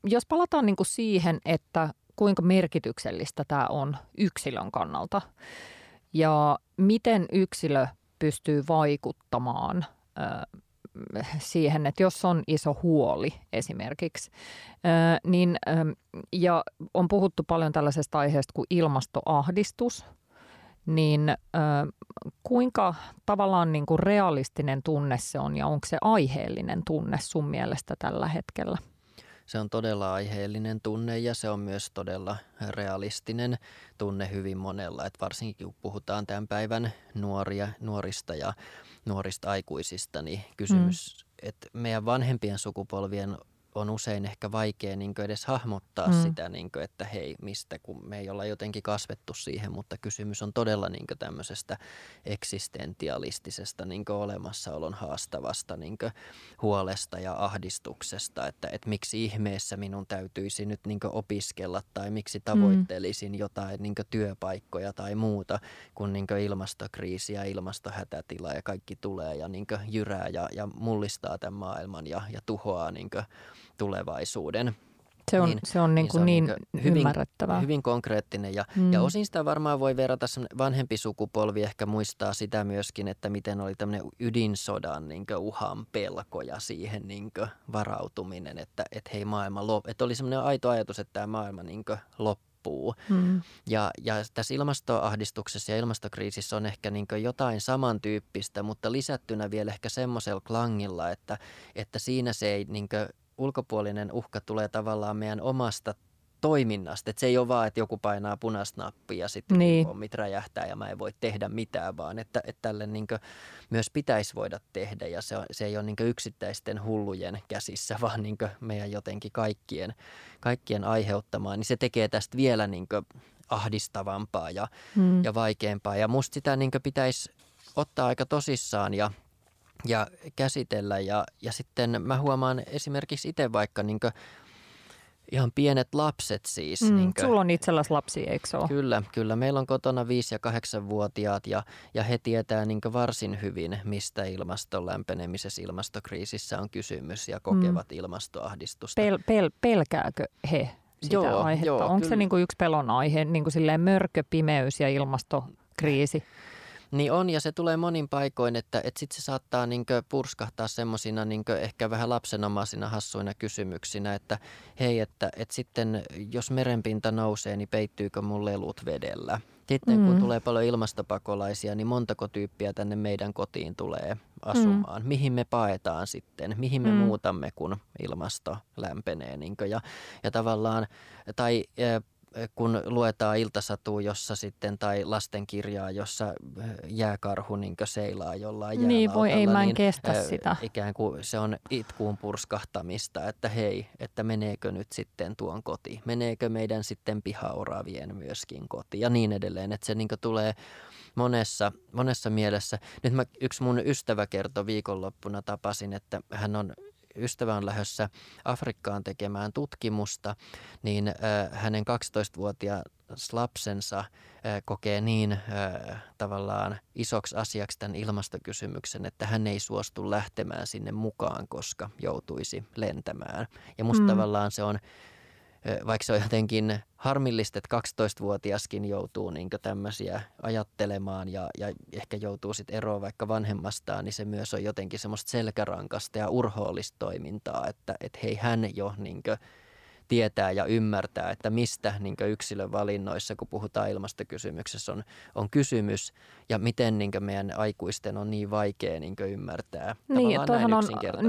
jos palataan niin kuin siihen, että kuinka merkityksellistä tämä on yksilön kannalta ja miten yksilö pystyy vaikuttamaan siihen, että jos on iso huoli esimerkiksi, niin, ja on puhuttu paljon tällaisesta aiheesta kuin ilmastoahdistus, niin kuinka tavallaan niin kuin realistinen tunne se on ja onko se aiheellinen tunne sun mielestä tällä hetkellä? Se on todella aiheellinen tunne ja se on myös todella realistinen tunne hyvin monella. Et varsinkin kun puhutaan tämän päivän nuoria, nuorista ja nuorista aikuisista, niin kysymys, mm. että meidän vanhempien sukupolvien on usein ehkä vaikea niin edes hahmottaa mm. sitä, niin kuin, että hei, mistä, kun me ei olla jotenkin kasvettu siihen, mutta kysymys on todella niin tämmöisestä eksistentialistisesta niin olemassaolon haastavasta niin huolesta ja ahdistuksesta, että, että miksi ihmeessä minun täytyisi nyt niin opiskella tai miksi mm. tavoittelisin mm. jotain niin työpaikkoja tai muuta, kun niin ilmastokriisi ja ilmastohätätila ja kaikki tulee ja niin jyrää ja, ja mullistaa tämän maailman ja, ja tuhoaa niin tulevaisuuden. Se on niin, se on, niin, niin, se on niin, niin hyvin, ymmärrettävää. Hyvin konkreettinen ja, mm. ja osin sitä varmaan voi verrata, vanhempi sukupolvi ehkä muistaa sitä myöskin, että miten oli tämmöinen ydinsodan niin uhan pelko ja siihen niin varautuminen, että, että hei maailma lop, että oli semmoinen aito ajatus, että tämä maailma niin loppuu. Mm. Ja, ja tässä ilmastoahdistuksessa ja ilmastokriisissä on ehkä niin jotain samantyyppistä, mutta lisättynä vielä ehkä semmoisella klangilla, että, että siinä se ei niin ulkopuolinen uhka tulee tavallaan meidän omasta toiminnasta. Että se ei ole vaan, että joku painaa punaista nappia ja sitten niin. pommit räjähtää ja mä en voi tehdä mitään, vaan että, että tälle niin myös pitäisi voida tehdä ja se, on, se ei ole niin yksittäisten hullujen käsissä, vaan niin meidän jotenkin kaikkien, kaikkien aiheuttamaa. Niin se tekee tästä vielä niin ahdistavampaa ja, hmm. ja vaikeampaa ja musta sitä niin pitäisi ottaa aika tosissaan ja – ja käsitellä. Ja, ja sitten mä huomaan esimerkiksi itse vaikka niin ihan pienet lapset siis. Mm, niin kuin, sulla on itselläsi lapsi, eikö ole? Kyllä, kyllä. Meillä on kotona 5- ja 8-vuotiaat ja, ja he tietää niin varsin hyvin, mistä ilmaston lämpenemisessä, ilmastokriisissä on kysymys ja kokevat mm. ilmastoahdistusta. Pel, pel, pelkääkö he sitä joo, aihetta? Joo, Onko kyllä. se niin kuin yksi pelon aihe, niin kuin mörkö, pimeys ja ilmastokriisi? Niin on, ja se tulee monin paikoin, että, että sitten se saattaa niinkö purskahtaa semmoisina niinkö ehkä vähän lapsenomaisina hassuina kysymyksinä, että hei, että, että sitten jos merenpinta nousee, niin peittyykö mun lelut vedellä? Sitten mm. kun tulee paljon ilmastopakolaisia, niin montako tyyppiä tänne meidän kotiin tulee asumaan? Mm. Mihin me paetaan sitten? Mihin me mm. muutamme, kun ilmasto lämpenee? Niinkö? Ja, ja tavallaan, tai kun luetaan iltasatua, jossa sitten, tai lastenkirjaa, jossa jääkarhu niin seilaa jollain Niin voi, ei mä en niin, kestä äh, sitä. Ikään kuin se on itkuun purskahtamista, että hei, että meneekö nyt sitten tuon koti, meneekö meidän sitten pihaoravien myöskin koti ja niin edelleen, että se niin tulee monessa, monessa mielessä. Nyt mä, yksi mun ystävä kertoi viikonloppuna, tapasin, että hän on ystävä on lähdössä Afrikkaan tekemään tutkimusta, niin hänen 12-vuotias lapsensa kokee niin tavallaan isoksi asiaksi tämän ilmastokysymyksen, että hän ei suostu lähtemään sinne mukaan, koska joutuisi lentämään. Ja musta mm. tavallaan se on vaikka se on jotenkin harmillista, että 12-vuotiaskin joutuu niin tämmöisiä ajattelemaan ja, ja ehkä joutuu sitten eroon vaikka vanhemmastaan, niin se myös on jotenkin semmoista selkärankasta ja urhoollista toimintaa, että, että hei hän jo niin tietää ja ymmärtää, että mistä niin yksilön valinnoissa, kun puhutaan ilmastokysymyksessä, on, on kysymys ja miten niin meidän aikuisten on niin vaikea niin ymmärtää niin, toihan on,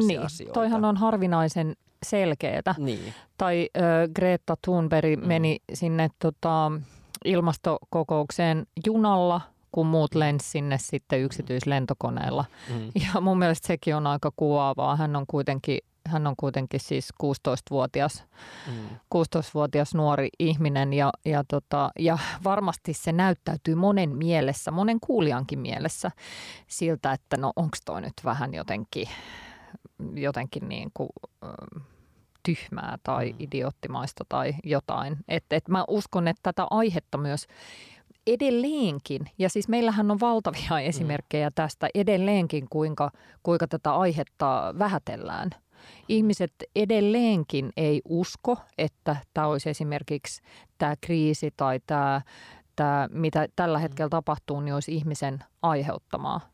niin, asioita. Toihan on harvinaisen selkeätä. Niin. Tai äh, Greta Thunberg mm. meni sinne tota, ilmastokokoukseen junalla, kun muut lensi sinne sitten yksityislentokoneella. Mm. Ja mun mielestä sekin on aika kuvaavaa. Hän on kuitenkin hän on kuitenkin siis 16-vuotias, mm. 16-vuotias nuori ihminen ja, ja, tota, ja varmasti se näyttäytyy monen mielessä, monen kuulijankin mielessä siltä, että no onko toi nyt vähän jotenkin, jotenkin niin kuin, tyhmää tai mm. idioottimaista tai jotain. Et, et mä uskon, että tätä aihetta myös edelleenkin, ja siis meillähän on valtavia mm. esimerkkejä tästä edelleenkin, kuinka, kuinka tätä aihetta vähätellään. Ihmiset edelleenkin ei usko, että tämä olisi esimerkiksi tämä kriisi tai tämä, tämä mitä tällä mm. hetkellä tapahtuu, niin olisi ihmisen aiheuttamaa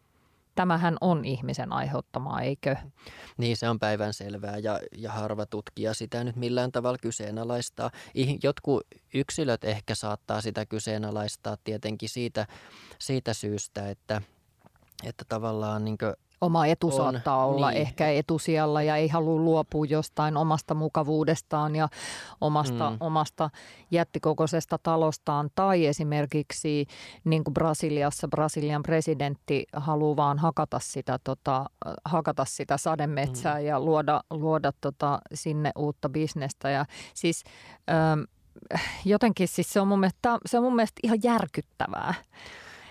tämähän on ihmisen aiheuttamaa, eikö? Niin, se on päivän selvää ja, ja harva tutkija sitä nyt millään tavalla kyseenalaistaa. Jotkut yksilöt ehkä saattaa sitä kyseenalaistaa tietenkin siitä, siitä syystä, että, että tavallaan niin Oma etu on, saattaa olla niin. ehkä etusijalla ja ei halua luopua jostain omasta mukavuudestaan ja omasta, mm. omasta jättikokoisesta talostaan. Tai esimerkiksi niin kuin Brasiliassa Brasilian presidentti haluaa vaan hakata sitä, tota, hakata sitä sademetsää mm. ja luoda, luoda tota, sinne uutta bisnestä. Ja siis ähm, jotenkin siis se on mun mielestä, se on mun mielestä ihan järkyttävää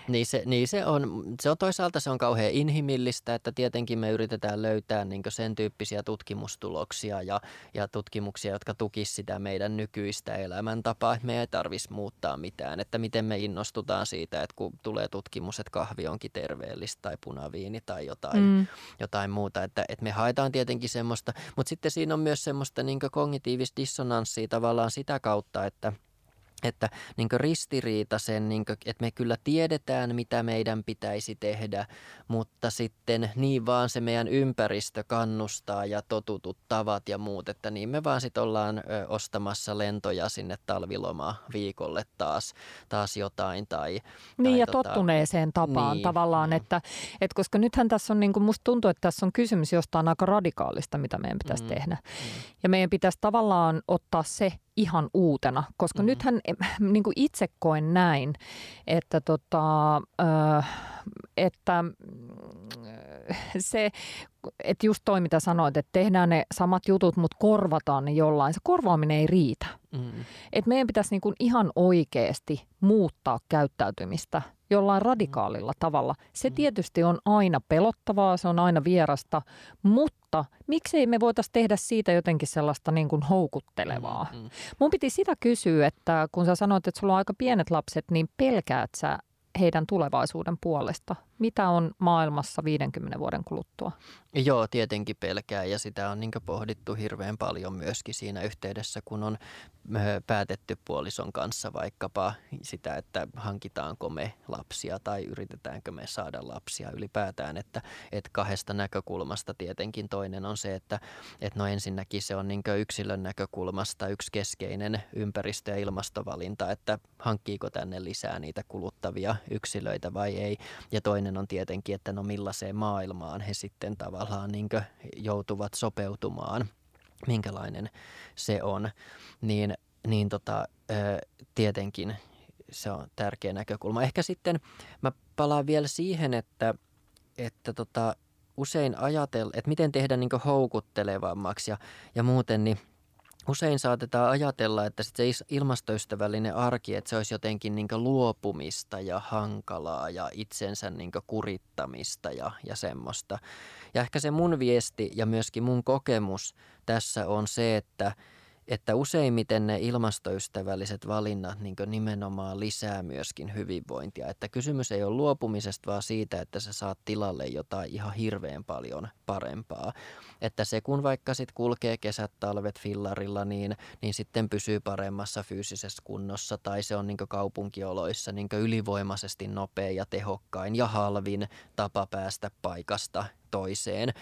Niin se, niin se on. Se on toisaalta se on kauhean inhimillistä, että tietenkin me yritetään löytää niin sen tyyppisiä tutkimustuloksia ja, ja tutkimuksia, jotka tukisivat sitä meidän nykyistä elämäntapaa, että me ei tarvitsisi muuttaa mitään. Että miten me innostutaan siitä, että kun tulee tutkimus, että kahvi onkin terveellistä tai punaviini tai jotain, mm. jotain muuta. Että, että me haetaan tietenkin semmoista, mutta sitten siinä on myös semmoista niin kognitiivista dissonanssia tavallaan sitä kautta, että – että niin ristiriita sen, niin kuin, että me kyllä tiedetään, mitä meidän pitäisi tehdä, mutta sitten niin vaan se meidän ympäristö kannustaa ja totutut tavat ja muut, että niin me vaan sitten ollaan ostamassa lentoja sinne talviloma viikolle taas, taas jotain. Tai, niin tai ja tota, tottuneeseen tapaan niin, tavallaan, mm. että, että koska nythän tässä on, niin kuin musta tuntuu, että tässä on kysymys jostain aika radikaalista, mitä meidän pitäisi mm, tehdä. Mm. Ja meidän pitäisi tavallaan ottaa se ihan uutena, koska mm-hmm. nythän niin kuin itse koen näin, että, tota, äh, että se, että just toi mitä sanoit, että tehdään ne samat jutut, mutta korvataan ne jollain. Se korvaaminen ei riitä. Mm. Et meidän pitäisi niin kuin ihan oikeasti muuttaa käyttäytymistä jollain radikaalilla mm. tavalla. Se mm. tietysti on aina pelottavaa, se on aina vierasta, mutta miksei me voitaisiin tehdä siitä jotenkin sellaista niin kuin houkuttelevaa? Mm. Mun piti sitä kysyä, että kun sä sanoit, että sulla on aika pienet lapset, niin pelkäät sä heidän tulevaisuuden puolesta? Mitä on maailmassa 50 vuoden kuluttua? Joo, tietenkin pelkää ja sitä on niin pohdittu hirveän paljon myöskin siinä yhteydessä, kun on päätetty puolison kanssa vaikkapa sitä, että hankitaanko me lapsia tai yritetäänkö me saada lapsia ylipäätään. Että, että kahdesta näkökulmasta tietenkin toinen on se, että, että no ensinnäkin se on niin yksilön näkökulmasta yksi keskeinen ympäristö- ja ilmastovalinta, että hankkiiko tänne lisää niitä kuluttavia yksilöitä vai ei. Ja toinen on tietenkin, että no millaiseen maailmaan he sitten tavallaan niin joutuvat sopeutumaan minkälainen se on, niin, niin tota, tietenkin se on tärkeä näkökulma. Ehkä sitten mä palaan vielä siihen, että, että tota, usein ajatella, että miten tehdä niin houkuttelevammaksi ja, ja muuten, niin – usein saatetaan ajatella, että sit se ilmastoystävällinen arki, että se olisi jotenkin niin luopumista ja hankalaa ja itsensä niin kurittamista ja, ja semmoista. Ja ehkä se mun viesti ja myöskin mun kokemus tässä on se, että – että useimmiten ne ilmastoystävälliset valinnat niin nimenomaan lisää myöskin hyvinvointia. Että kysymys ei ole luopumisesta, vaan siitä, että sä saat tilalle jotain ihan hirveän paljon parempaa. Että se kun vaikka sit kulkee kesät, talvet fillarilla, niin, niin sitten pysyy paremmassa fyysisessä kunnossa tai se on niin kaupunkioloissa niin ylivoimaisesti nopea ja tehokkain ja halvin tapa päästä paikasta toiseen.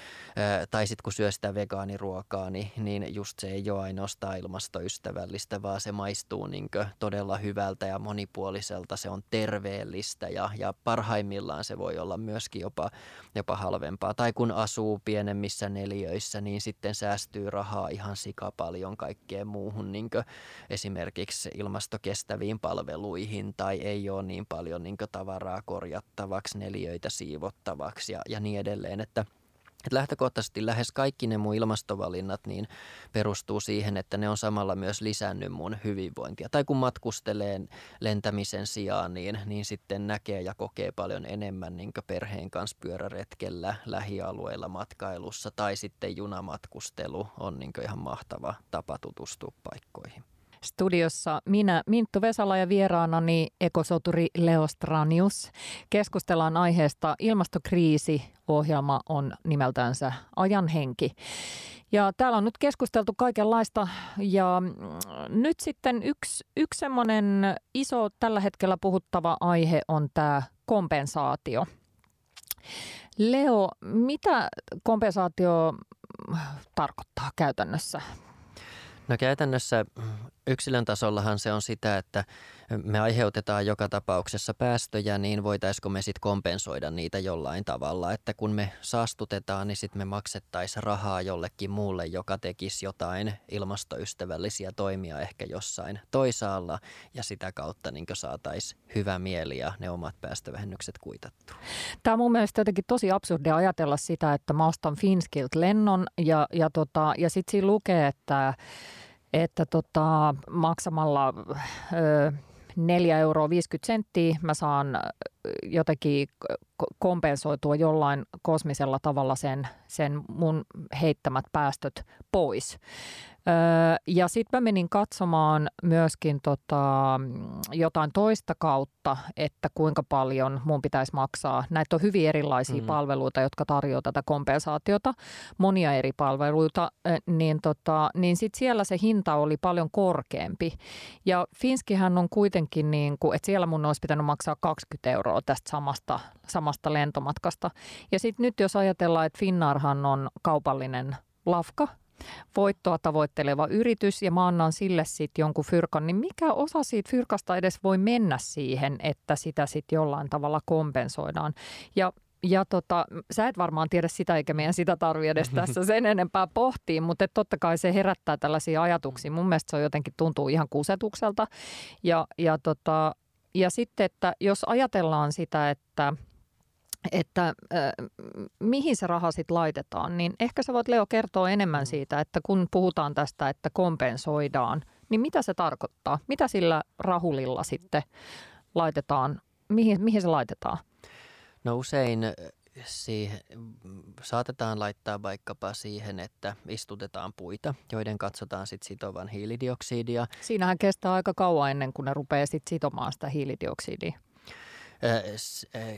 Tai sitten kun syö sitä vegaaniruokaa, niin, niin just se ei ole ainoastaan ilmastoystävällistä, vaan se maistuu niin todella hyvältä ja monipuoliselta. Se on terveellistä ja, ja parhaimmillaan se voi olla myöskin jopa, jopa halvempaa. Tai kun asuu pienemmissä neliöissä, niin sitten säästyy rahaa ihan sika paljon kaikkeen muuhun, niin esimerkiksi ilmastokestäviin palveluihin tai ei ole niin paljon niin tavaraa korjattavaksi, neliöitä siivottavaksi ja, ja niin edelleen. Että lähtökohtaisesti lähes kaikki ne mun ilmastovalinnat niin perustuu siihen, että ne on samalla myös lisännyt mun hyvinvointia. Tai kun matkustelee lentämisen sijaan, niin, niin sitten näkee ja kokee paljon enemmän niin perheen kanssa pyöräretkellä, lähialueilla matkailussa tai sitten junamatkustelu on niin ihan mahtava tapa tutustua paikkoihin. Studiossa minä, Minttu Vesala ja vieraanani ekosoturi Leo Stranius. Keskustellaan aiheesta ilmastokriisi. Ohjelma on nimeltänsä Ajan henki. Ja täällä on nyt keskusteltu kaikenlaista ja mm, nyt sitten yksi, yksi semmoinen iso tällä hetkellä puhuttava aihe on tämä kompensaatio. Leo, mitä kompensaatio tarkoittaa käytännössä? No käytännössä yksilön tasollahan se on sitä, että me aiheutetaan joka tapauksessa päästöjä, niin voitaisiko me sitten kompensoida niitä jollain tavalla. Että kun me saastutetaan, niin sitten me maksettaisiin rahaa jollekin muulle, joka tekisi jotain ilmastoystävällisiä toimia ehkä jossain toisaalla ja sitä kautta niin saataisiin hyvä mieli ja ne omat päästövähennykset kuitattu. Tämä on mun mielestä jotenkin tosi absurdia ajatella sitä, että mä ostan Finskilt lennon ja, ja, tota, ja sitten siinä lukee, että että tota, maksamalla ö, 4 euroa 50 senttiä mä saan jotenkin kompensoitua jollain kosmisella tavalla sen, sen mun heittämät päästöt pois. Öö, ja sitten mä menin katsomaan myöskin tota, jotain toista kautta, että kuinka paljon mun pitäisi maksaa. Näitä on hyvin erilaisia mm. palveluita, jotka tarjoavat tätä kompensaatiota, monia eri palveluita, niin, tota, niin sitten siellä se hinta oli paljon korkeampi. Ja Finskihän on kuitenkin niin kuin, että siellä mun olisi pitänyt maksaa 20 euroa tästä samasta, samasta lentomatkasta. Ja sitten nyt jos ajatellaan, että Finnairhan on kaupallinen lafka, voittoa tavoitteleva yritys ja mä annan sille sitten jonkun fyrkan, niin mikä osa siitä fyrkasta edes voi mennä siihen, että sitä sitten jollain tavalla kompensoidaan. Ja ja tota, sä et varmaan tiedä sitä, eikä meidän sitä tarvitse edes tässä sen enempää pohtia, mutta totta kai se herättää tällaisia ajatuksia. Mun mielestä se on jotenkin tuntuu ihan kusetukselta. Ja, ja, tota, ja sitten, että jos ajatellaan sitä, että – että äh, mihin se raha sitten laitetaan, niin ehkä sä voit Leo kertoa enemmän mm. siitä, että kun puhutaan tästä, että kompensoidaan, niin mitä se tarkoittaa? Mitä sillä rahulilla sitten laitetaan, mihin, mihin se laitetaan? No usein siihen, saatetaan laittaa vaikkapa siihen, että istutetaan puita, joiden katsotaan sitten sitovan hiilidioksidia. Siinähän kestää aika kauan ennen kuin ne rupeaa sitten sitomaan sitä hiilidioksidia.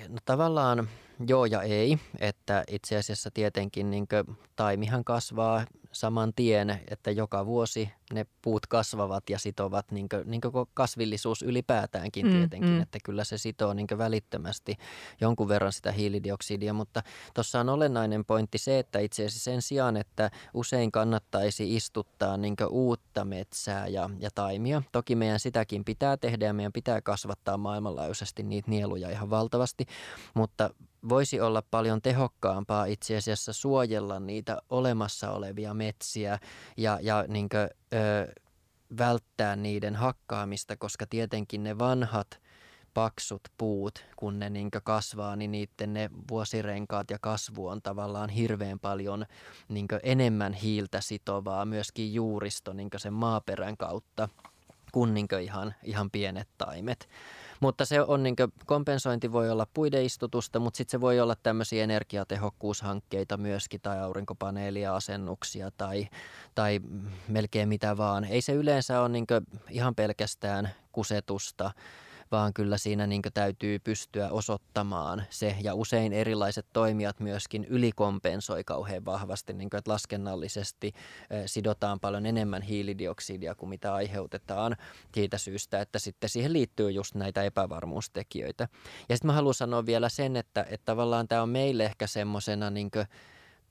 No tavallaan joo ja ei, että itse asiassa tietenkin niin taimihan kasvaa saman tien, että joka vuosi ne puut kasvavat ja sitovat niin kuin, niin kuin kasvillisuus ylipäätäänkin mm, tietenkin, mm. että kyllä se sitoo niin välittömästi jonkun verran sitä hiilidioksidia, mutta tuossa on olennainen pointti se, että itse asiassa sen sijaan, että usein kannattaisi istuttaa niin uutta metsää ja, ja taimia, toki meidän sitäkin pitää tehdä ja meidän pitää kasvattaa maailmanlaajuisesti niitä nieluja ihan valtavasti, mutta voisi olla paljon tehokkaampaa itse asiassa suojella niitä olemassa olevia metsiä ja, ja niin kuin, ö, välttää niiden hakkaamista, koska tietenkin ne vanhat paksut puut, kun ne niin kasvaa, niin niiden ne vuosirenkaat ja kasvu on tavallaan hirveän paljon niin enemmän hiiltä sitovaa myöskin juuristo niin sen maaperän kautta kuin, niin ihan, ihan pienet taimet. Mutta se on niin kompensointi voi olla puideistutusta, mutta sitten se voi olla tämmöisiä energiatehokkuushankkeita myöskin tai aurinkopaneelia, asennuksia tai, tai melkein mitä vaan. Ei se yleensä ole niin ihan pelkästään kusetusta vaan kyllä siinä niin täytyy pystyä osoittamaan se. Ja usein erilaiset toimijat myöskin ylikompensoi kauhean vahvasti, niin kuin, että laskennallisesti sidotaan paljon enemmän hiilidioksidia kuin mitä aiheutetaan siitä syystä, että sitten siihen liittyy just näitä epävarmuustekijöitä. Ja sitten mä haluan sanoa vielä sen, että, että tavallaan tämä on meille ehkä semmoisena niin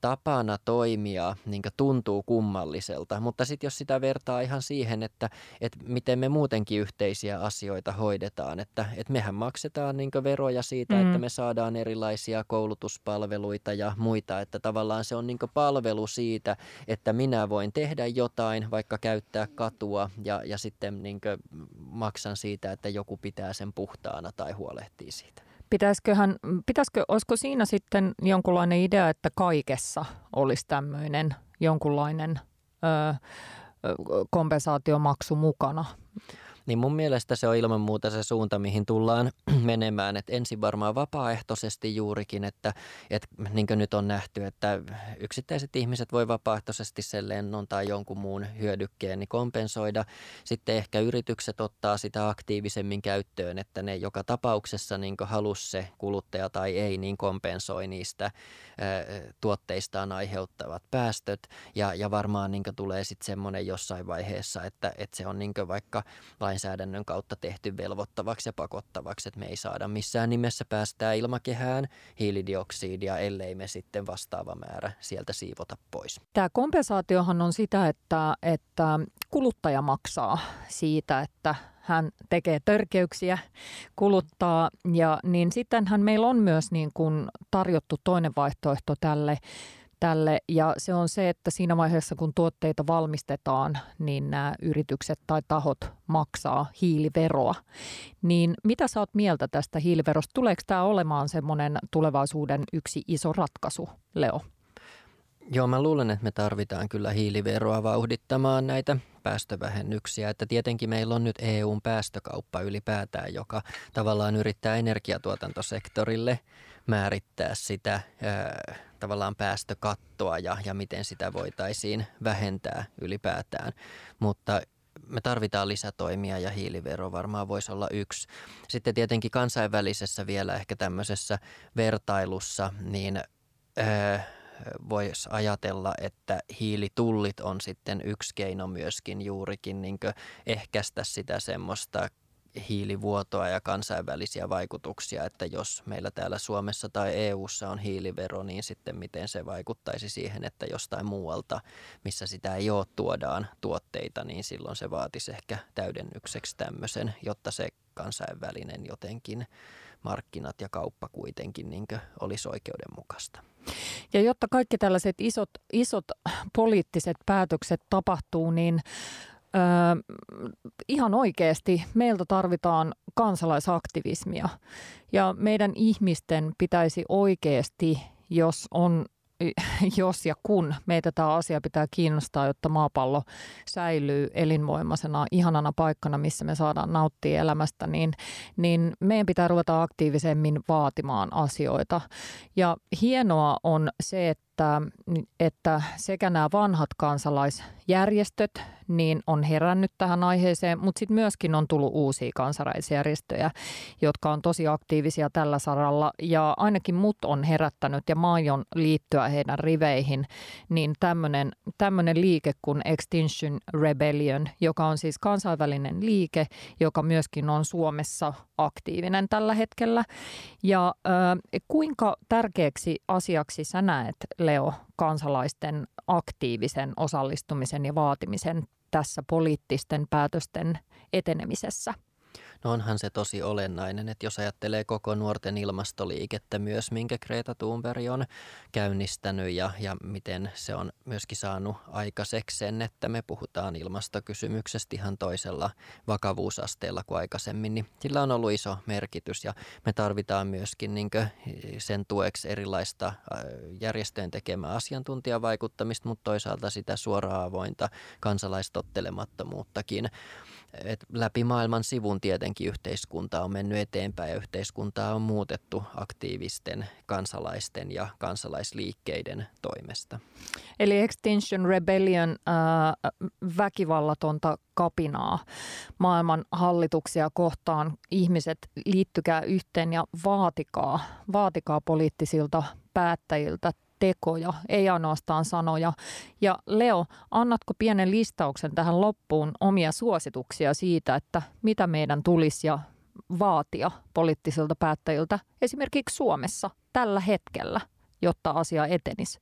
tapana toimia niin tuntuu kummalliselta, mutta sitten jos sitä vertaa ihan siihen, että, että miten me muutenkin yhteisiä asioita hoidetaan, että, että mehän maksetaan niin veroja siitä, mm. että me saadaan erilaisia koulutuspalveluita ja muita, että tavallaan se on niin palvelu siitä, että minä voin tehdä jotain, vaikka käyttää katua ja, ja sitten niin maksan siitä, että joku pitää sen puhtaana tai huolehtii siitä. Pitäisiköhän, pitäisikö, olisiko siinä sitten jonkunlainen idea, että kaikessa olisi tämmöinen jonkunlainen ö, kompensaatiomaksu mukana? Niin mun mielestä se on ilman muuta se suunta, mihin tullaan menemään. Että ensin varmaan vapaaehtoisesti juurikin, että, että niin kuin nyt on nähty, että yksittäiset ihmiset voi vapaaehtoisesti sen lennon tai jonkun muun hyödykkeen niin kompensoida. Sitten ehkä yritykset ottaa sitä aktiivisemmin käyttöön, että ne joka tapauksessa niin halus se kuluttaja tai ei, niin kompensoi niistä ä, tuotteistaan aiheuttavat päästöt. Ja, ja varmaan niin tulee sitten semmoinen jossain vaiheessa, että, että se on niin vaikka lain lainsäädännön kautta tehty velvoittavaksi ja pakottavaksi, että me ei saada missään nimessä päästää ilmakehään hiilidioksidia, ellei me sitten vastaava määrä sieltä siivota pois. Tämä kompensaatiohan on sitä, että, että kuluttaja maksaa siitä, että hän tekee törkeyksiä, kuluttaa ja niin sittenhän meillä on myös niin kuin tarjottu toinen vaihtoehto tälle tälle ja se on se, että siinä vaiheessa kun tuotteita valmistetaan, niin nämä yritykset tai tahot maksaa hiiliveroa. Niin mitä sä oot mieltä tästä hiiliverosta? Tuleeko tämä olemaan semmoinen tulevaisuuden yksi iso ratkaisu, Leo? Joo, mä luulen, että me tarvitaan kyllä hiiliveroa vauhdittamaan näitä päästövähennyksiä. Että tietenkin meillä on nyt EUn päästökauppa ylipäätään, joka tavallaan yrittää energiatuotantosektorille määrittää sitä ää, tavallaan päästökattoa ja, ja miten sitä voitaisiin vähentää ylipäätään. Mutta me tarvitaan lisätoimia ja hiilivero varmaan voisi olla yksi. Sitten tietenkin kansainvälisessä vielä ehkä tämmöisessä vertailussa, niin ää, voisi ajatella, että hiilitullit on sitten yksi keino myöskin juurikin niin ehkäistä sitä semmoista hiilivuotoa ja kansainvälisiä vaikutuksia, että jos meillä täällä Suomessa tai EU:ssa on hiilivero, niin sitten miten se vaikuttaisi siihen, että jostain muualta, missä sitä ei ole, tuodaan tuotteita, niin silloin se vaatisi ehkä täydennykseksi tämmöisen, jotta se kansainvälinen jotenkin markkinat ja kauppa kuitenkin niin olisi oikeudenmukaista. Ja jotta kaikki tällaiset isot, isot poliittiset päätökset tapahtuu, niin ö, ihan oikeasti meiltä tarvitaan kansalaisaktivismia. Ja meidän ihmisten pitäisi oikeasti, jos on jos ja kun meitä tämä asia pitää kiinnostaa, jotta maapallo säilyy elinvoimaisena, ihanana paikkana, missä me saadaan nauttia elämästä, niin, niin meidän pitää ruveta aktiivisemmin vaatimaan asioita. Ja hienoa on se, että että, että sekä nämä vanhat kansalaisjärjestöt niin on herännyt tähän aiheeseen, mutta sitten myöskin on tullut uusia kansalaisjärjestöjä, jotka on tosi aktiivisia tällä saralla ja ainakin mut on herättänyt ja maion liittyä heidän riveihin, niin tämmöinen liike kuin Extinction Rebellion, joka on siis kansainvälinen liike, joka myöskin on Suomessa aktiivinen tällä hetkellä. Ja äh, kuinka tärkeäksi asiaksi sä näet Leo, kansalaisten aktiivisen osallistumisen ja vaatimisen tässä poliittisten päätösten etenemisessä? No onhan se tosi olennainen, että jos ajattelee koko nuorten ilmastoliikettä myös, minkä Greta Thunberg on käynnistänyt ja, ja miten se on myöskin saanut aikaiseksi sen, että me puhutaan ilmastokysymyksestä ihan toisella vakavuusasteella kuin aikaisemmin, niin sillä on ollut iso merkitys. Ja me tarvitaan myöskin niin sen tueksi erilaista järjestöjen tekemää asiantuntijavaikuttamista, mutta toisaalta sitä suoraa avointa kansalaistottelemattomuuttakin et läpi maailman sivun tietenkin yhteiskunta on mennyt eteenpäin ja yhteiskuntaa on muutettu aktiivisten kansalaisten ja kansalaisliikkeiden toimesta. Eli Extinction Rebellion äh, väkivallatonta kapinaa maailman hallituksia kohtaan. Ihmiset liittykää yhteen ja vaatikaa, vaatikaa poliittisilta päättäjiltä tekoja, ei ainoastaan sanoja. Ja Leo, annatko pienen listauksen tähän loppuun omia suosituksia siitä, että mitä meidän tulisi ja vaatia poliittisilta päättäjiltä esimerkiksi Suomessa tällä hetkellä, jotta asia etenisi?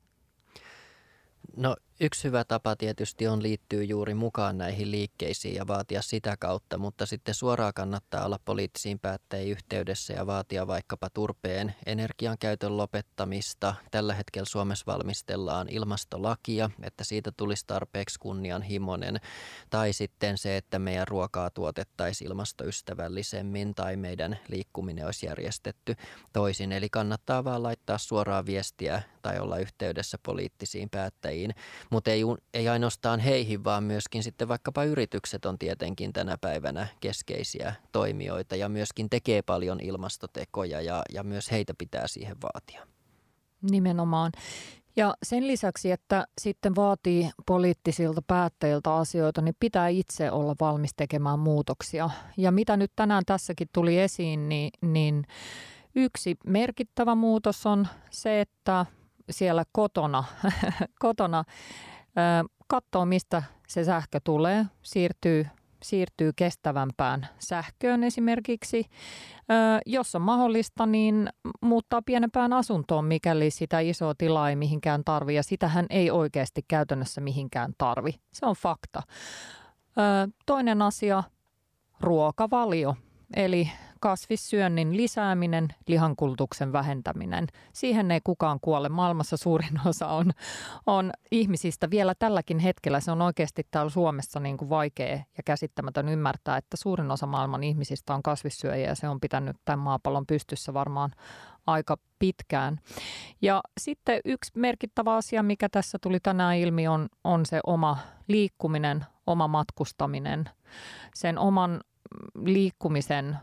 No Yksi hyvä tapa tietysti on liittyä juuri mukaan näihin liikkeisiin ja vaatia sitä kautta, mutta sitten suoraan kannattaa olla poliittisiin päättäjiin yhteydessä ja vaatia vaikkapa turpeen energian käytön lopettamista. Tällä hetkellä Suomessa valmistellaan ilmastolakia, että siitä tulisi tarpeeksi kunnianhimoinen. Tai sitten se, että meidän ruokaa tuotettaisiin ilmastoystävällisemmin tai meidän liikkuminen olisi järjestetty toisin. Eli kannattaa vaan laittaa suoraa viestiä tai olla yhteydessä poliittisiin päättäjiin mutta ei, ei ainoastaan heihin, vaan myöskin sitten vaikkapa yritykset on tietenkin tänä päivänä keskeisiä toimijoita ja myöskin tekee paljon ilmastotekoja ja, ja myös heitä pitää siihen vaatia. Nimenomaan. Ja sen lisäksi, että sitten vaatii poliittisilta päättäjiltä asioita, niin pitää itse olla valmis tekemään muutoksia. Ja mitä nyt tänään tässäkin tuli esiin, niin, niin yksi merkittävä muutos on se, että siellä kotona, kotona katsoo, mistä se sähkö tulee, siirtyy, siirtyy kestävämpään sähköön esimerkiksi. Jos on mahdollista, niin muuttaa pienempään asuntoon, mikäli sitä isoa tilaa ei mihinkään tarvi. Ja sitähän ei oikeasti käytännössä mihinkään tarvi. Se on fakta. Toinen asia, ruokavalio. Eli kasvissyönnin lisääminen, lihankulutuksen vähentäminen. Siihen ei kukaan kuole. Maailmassa suurin osa on, on ihmisistä vielä tälläkin hetkellä. Se on oikeasti täällä Suomessa niin kuin vaikea ja käsittämätön ymmärtää, että suurin osa maailman ihmisistä on kasvissyöjiä ja se on pitänyt tämän maapallon pystyssä varmaan aika pitkään. Ja sitten yksi merkittävä asia, mikä tässä tuli tänään ilmi, on, on se oma liikkuminen, oma matkustaminen, sen oman liikkumisen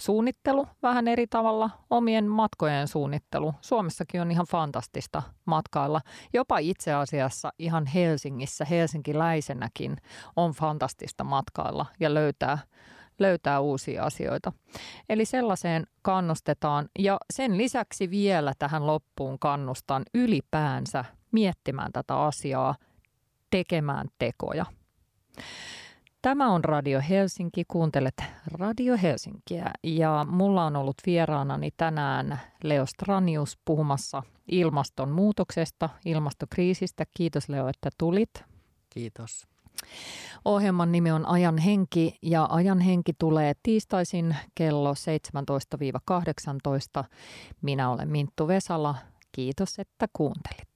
suunnittelu vähän eri tavalla, omien matkojen suunnittelu. Suomessakin on ihan fantastista matkailla. Jopa itse asiassa ihan Helsingissä, helsinkiläisenäkin on fantastista matkailla ja löytää löytää uusia asioita. Eli sellaiseen kannustetaan ja sen lisäksi vielä tähän loppuun kannustan ylipäänsä miettimään tätä asiaa, tekemään tekoja. Tämä on Radio Helsinki, kuuntelet Radio Helsinkiä ja mulla on ollut vieraanani tänään Leo Stranius puhumassa ilmastonmuutoksesta, ilmastokriisistä. Kiitos Leo, että tulit. Kiitos. Ohjelman nimi on Ajan henki ja Ajan henki tulee tiistaisin kello 17-18. Minä olen Minttu Vesala. Kiitos, että kuuntelit.